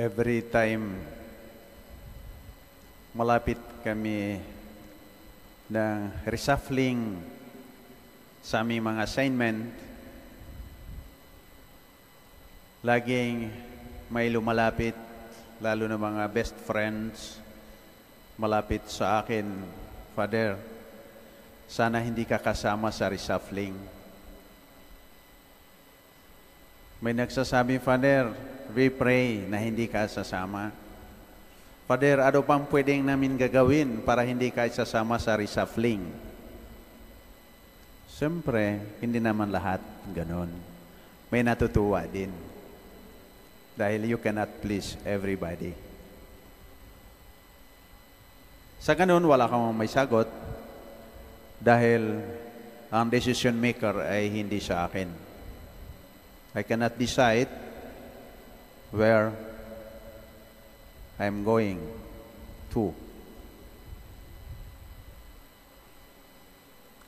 every time malapit kami ng reshuffling sa aming mga assignment, laging may lumalapit, lalo na mga best friends, malapit sa akin, Father, sana hindi ka kasama sa reshuffling. May nagsasabi, Father, we pray na hindi ka sasama. Father, ano pang pwedeng namin gagawin para hindi ka sasama sa reshuffling? Siyempre, hindi naman lahat ganon. May natutuwa din. Dahil you cannot please everybody. Sa ganun, wala kang may sagot dahil ang decision maker ay hindi sa akin. I cannot decide where I'm going to.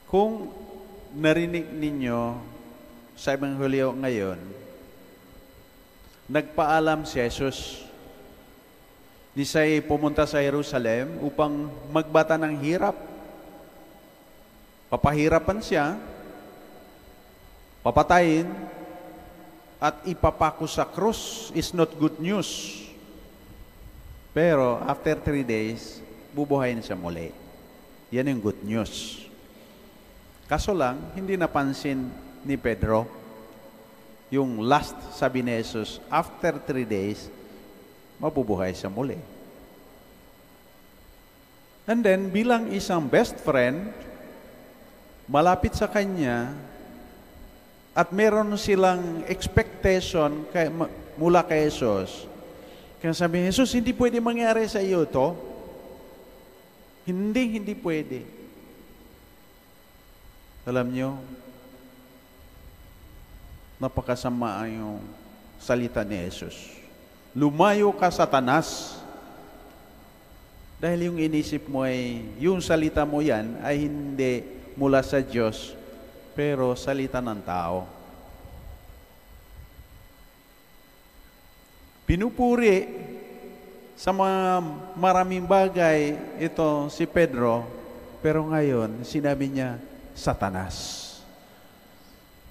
Kung narinig ninyo sa Ebanghelyo ngayon, nagpaalam si Jesus. Di siya'y pumunta sa Jerusalem upang magbata ng hirap. Papahirapan siya, papatayin, at ipapako sa krus is not good news. Pero after three days, bubuhayin siya muli. Yan yung good news. Kaso lang, hindi napansin ni Pedro yung last sabi ni Jesus, after three days, mabubuhay siya muli. And then, bilang isang best friend, malapit sa kanya, at meron silang expectation kay, mula kay Jesus. Kaya sabi, Jesus, hindi pwede mangyari sa iyo to. Hindi, hindi pwede. Alam nyo, napakasama yung salita ni Jesus. Lumayo ka, Satanas. Dahil yung inisip mo ay, yung salita mo yan ay hindi mula sa Diyos, pero salita ng tao. Pinupuri sa mga maraming bagay ito si Pedro, pero ngayon sinabi niya, Satanas.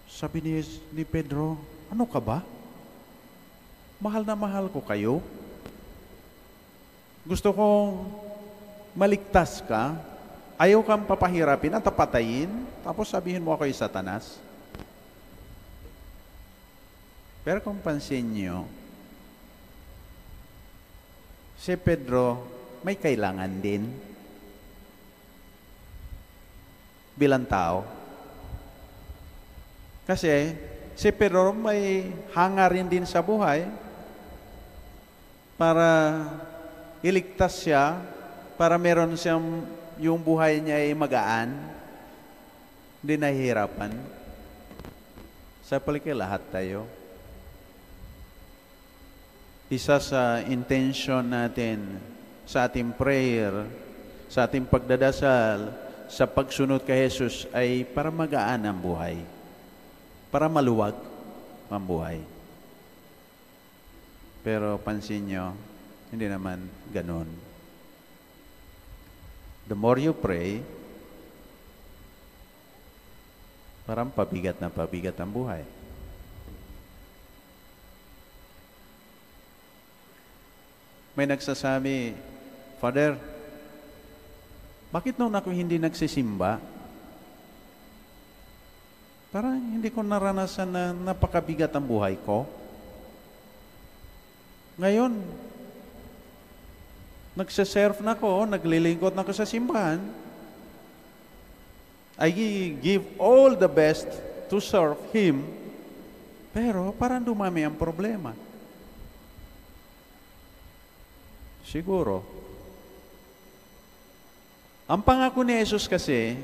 Sabi ni, ni Pedro, ano ka ba? Mahal na mahal ko kayo. Gusto kong maligtas ka, ayaw kang papahirapin at tapatayin, tapos sabihin mo ako ay satanas. Pero kung pansin nyo, si Pedro may kailangan din bilang tao. Kasi si Pedro may hangarin din sa buhay para iligtas siya, para meron siyang yung buhay niya ay magaan, hindi nahihirapan. Sa palike lahat tayo. Isa sa intention natin sa ating prayer, sa ating pagdadasal, sa pagsunod kay Jesus ay para magaan ang buhay. Para maluwag ang buhay. Pero pansin nyo, hindi naman ganun. The more you pray, parang pabigat na pabigat ang buhay. May nagsasabi, Father, bakit nung ako hindi nagsisimba? Parang hindi ko naranasan na napakabigat ang buhay ko. Ngayon, nagsaserve na ko, naglilingkod na ko sa simbahan. I give all the best to serve Him, pero parang dumami ang problema. Siguro. Ang pangako ni Jesus kasi,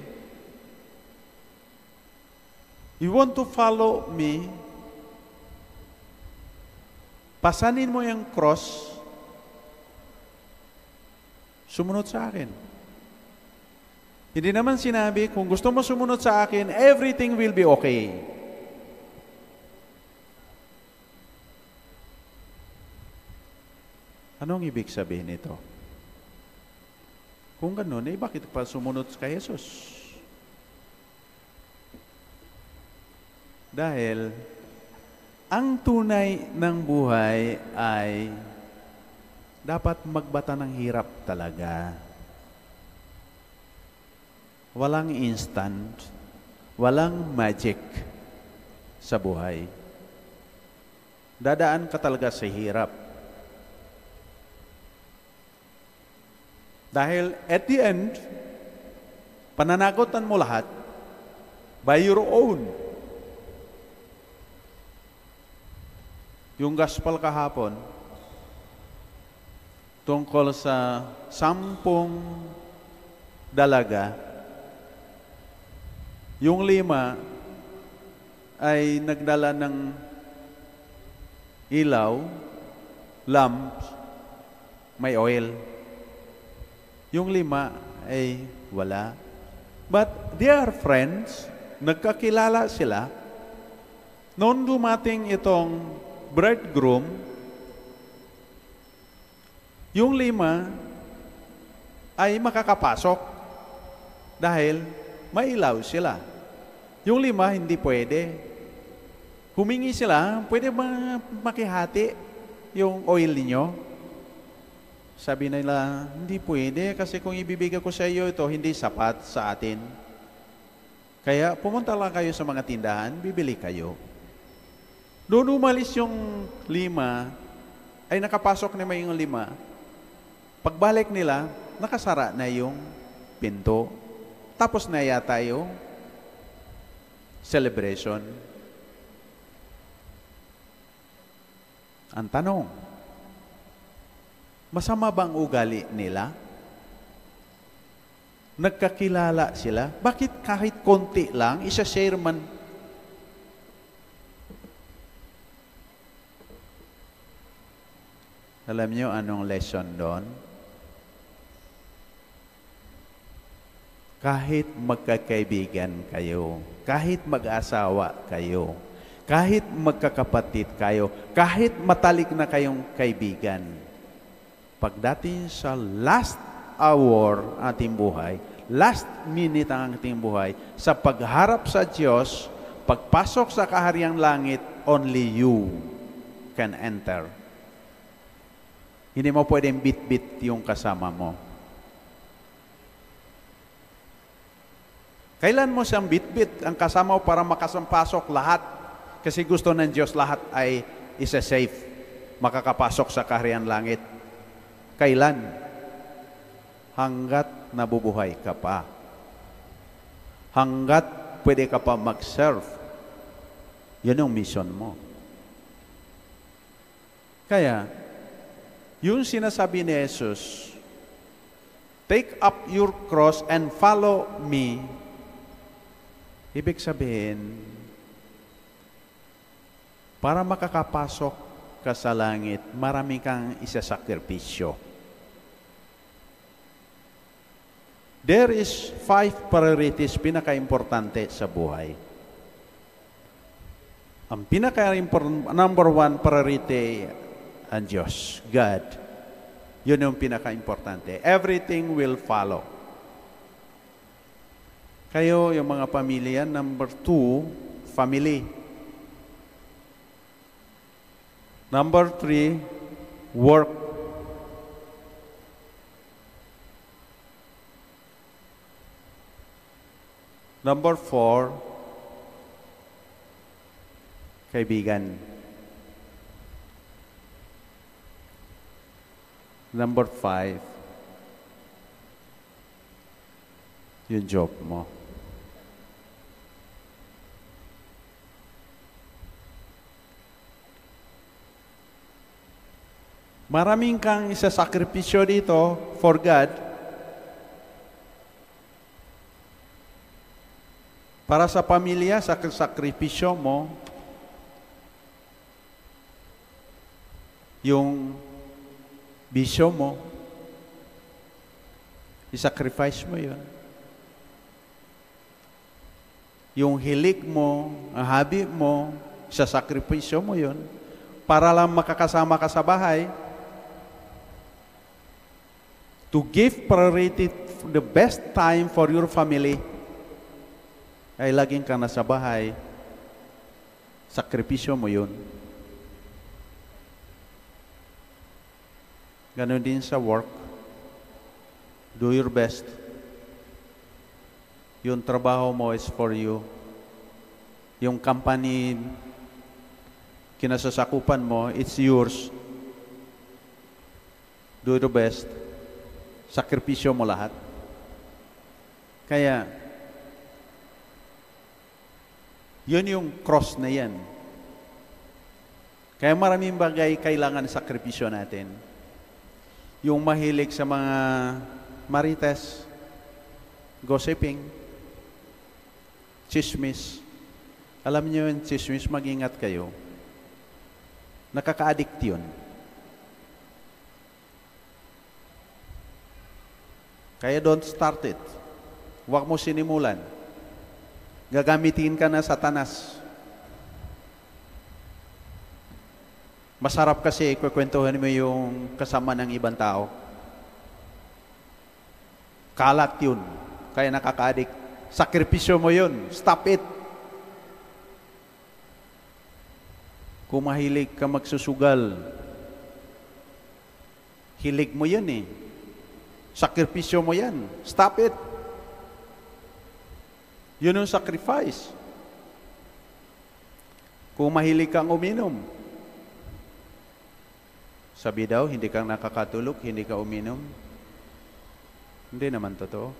You want to follow me, pasanin mo yung cross, sumunod sa akin. Hindi naman sinabi, kung gusto mo sumunod sa akin, everything will be okay. Anong ibig sabihin nito? Kung ganun, eh bakit pa sumunod kay Jesus? Dahil ang tunay ng buhay ay dapat magbata ng hirap talaga. Walang instant, walang magic sa buhay. Dadaan ka talaga sa hirap. Dahil at the end, pananagutan mo lahat by your own. Yung gospel kahapon, tungkol sa sampung dalaga, yung lima ay nagdala ng ilaw, lamps, may oil. Yung lima ay wala. But they are friends, nagkakilala sila. Noon dumating itong bridegroom, yung lima ay makakapasok dahil mailaw sila. Yung lima hindi pwede. Humingi sila, pwede ba makihati yung oil ninyo? Sabi nila, hindi pwede kasi kung ibibigay ko sa iyo ito, hindi sapat sa atin. Kaya pumunta lang kayo sa mga tindahan, bibili kayo. Doon umalis yung lima, ay nakapasok na may yung lima. Pagbalik nila, nakasara na yung pinto. Tapos na yata yung celebration. Ang tanong, Masama bang ugali nila? Nagkakilala sila? Bakit kahit konti lang, isa-share man? Alam niyo anong lesson doon? Kahit magkakaibigan kayo, kahit mag-asawa kayo, kahit magkakapatid kayo, kahit matalik na kayong kaibigan, pagdating sa last hour ating buhay, last minute ang ating buhay, sa pagharap sa Diyos, pagpasok sa kahariang langit, only you can enter. Hindi mo pwedeng bit-bit yung kasama mo. Kailan mo siyang bit-bit ang kasama mo para makasampasok lahat? Kasi gusto ng Diyos lahat ay isa safe, makakapasok sa kaharian langit. Kailan? Hanggat nabubuhay ka pa. Hanggat pwede ka pa mag-serve. Yan ang mission mo. Kaya, yung sinasabi ni Jesus, take up your cross and follow me. Ibig sabihin, para makakapasok ka sa langit, marami kang isasakripisyo. There is five priorities pinaka-importante sa buhay. Ang pinaka number one priority ang Diyos, God. Yun yung pinaka-importante. Everything will follow. Kayo, yung mga pamilya, number two, family. Number three, work Number four, kaibigan. Number five, yung job mo. Maraming kang isasakripisyo dito for God, Para sa pamilya, sa sakripisyo mo, yung bisyo mo, isacrifice mo yun. Yung hilik mo, ang habi mo, sa sakripisyo mo yun. Para lang makakasama ka sa bahay, to give priority the best time for your family, ay laging ka nasa bahay, sakripisyo mo yun. Ganon din sa work. Do your best. Yung trabaho mo is for you. Yung company kinasasakupan mo, it's yours. Do your best. Sakripisyo mo lahat. Kaya, yun yung cross na yan. Kaya maraming bagay kailangan sakripisyo natin. Yung mahilig sa mga marites, gossiping, chismis. Alam niyo yung chismis, mag-ingat kayo. Nakaka-addict yun. Kaya don't start it. Huwag mo sinimulan. Gagamitin ka na satanas. Masarap kasi ikukwentuhan mo yung kasama ng ibang tao. Kalat yun. Kaya nakaka-addict. Sakripisyo mo yun. Stop it. Kung mahilig ka magsusugal, hilig mo yan eh. Sakripisyo mo yan. Stop it. Yun yung sacrifice. Kung mahilig kang uminom, sabi daw, hindi kang nakakatulog, hindi ka uminom. Hindi naman totoo.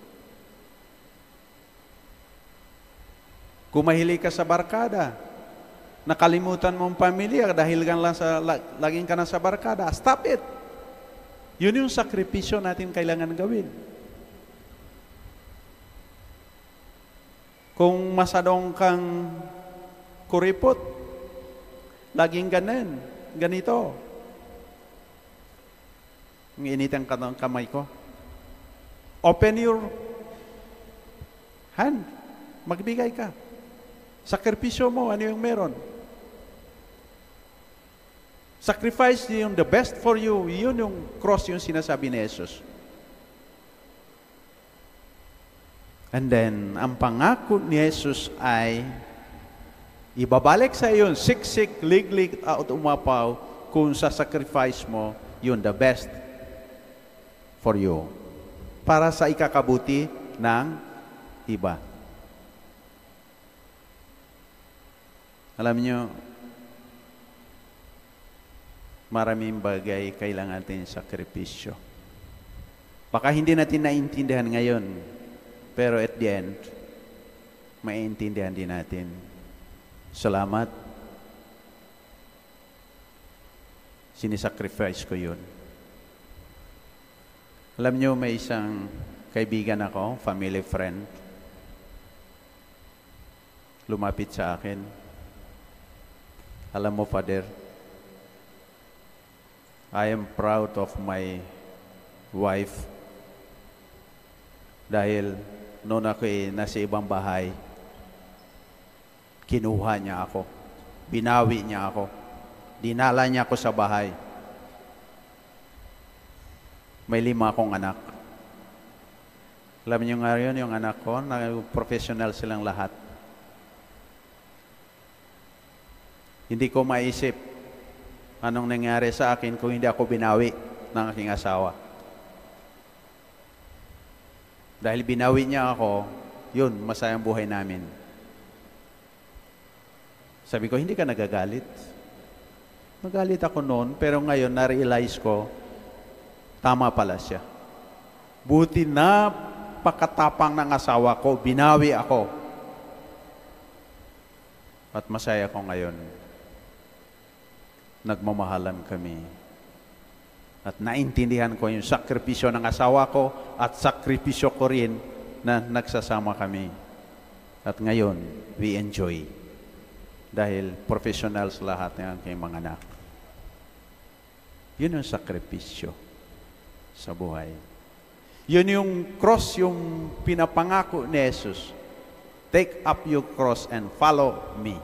Kung mahilig ka sa barkada, nakalimutan mo ang pamilya dahil lang sa, laging ka na sa barkada, stop it. Yun yung sakripisyo natin kailangan gawin. Kung masadong kang kuripot, laging ganan, ganito. Ang initan ka ng kamay ko. Open your hand. Magbigay ka. Sakripisyo mo, ano yung meron? Sacrifice yung the best for you. Yun yung cross yung sinasabi ni Jesus. And then, ang pangako ni Jesus ay ibabalik sa iyo, siksik, liglig, at umapaw, kung sa sacrifice mo, yun the best for you. Para sa ikakabuti ng iba. Alam niyo, maraming bagay kailangan natin sakripisyo. Baka hindi natin naintindihan ngayon, pero at the end, maintindihan din natin. Salamat. Sinisacrifice ko yun. Alam nyo, may isang kaibigan ako, family friend, lumapit sa akin. Alam mo, Father, I am proud of my wife dahil noon ako eh, nasa ibang bahay, kinuha niya ako. Binawi niya ako. Dinala niya ako sa bahay. May lima akong anak. Alam niyo nga yun, yung anak ko, na professional silang lahat. Hindi ko maisip anong nangyari sa akin kung hindi ako binawi ng aking asawa. Dahil binawi niya ako, yun, masayang buhay namin. Sabi ko, hindi ka nagagalit. Magalit ako noon, pero ngayon na-realize ko, tama pala siya. Buti na pakatapang ng asawa ko, binawi ako. At masaya ko ngayon. Nagmamahalan kami at naintindihan ko yung sakripisyo ng asawa ko at sakripisyo ko rin na nagsasama kami. At ngayon, we enjoy. Dahil professionals lahat ng aking mga anak. Yun yung sakripisyo sa buhay. Yun yung cross, yung pinapangako ni Jesus. Take up your cross and follow me.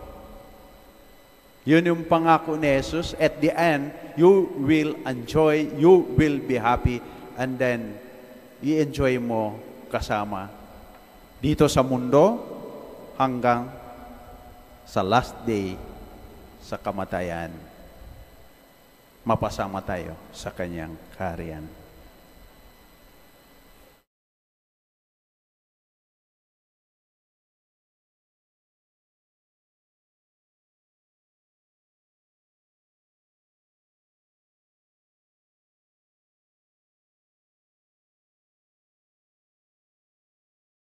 Yun yung pangako ni Jesus. At the end, you will enjoy, you will be happy, and then i-enjoy mo kasama dito sa mundo hanggang sa last day sa kamatayan. Mapasama tayo sa kanyang kaharian.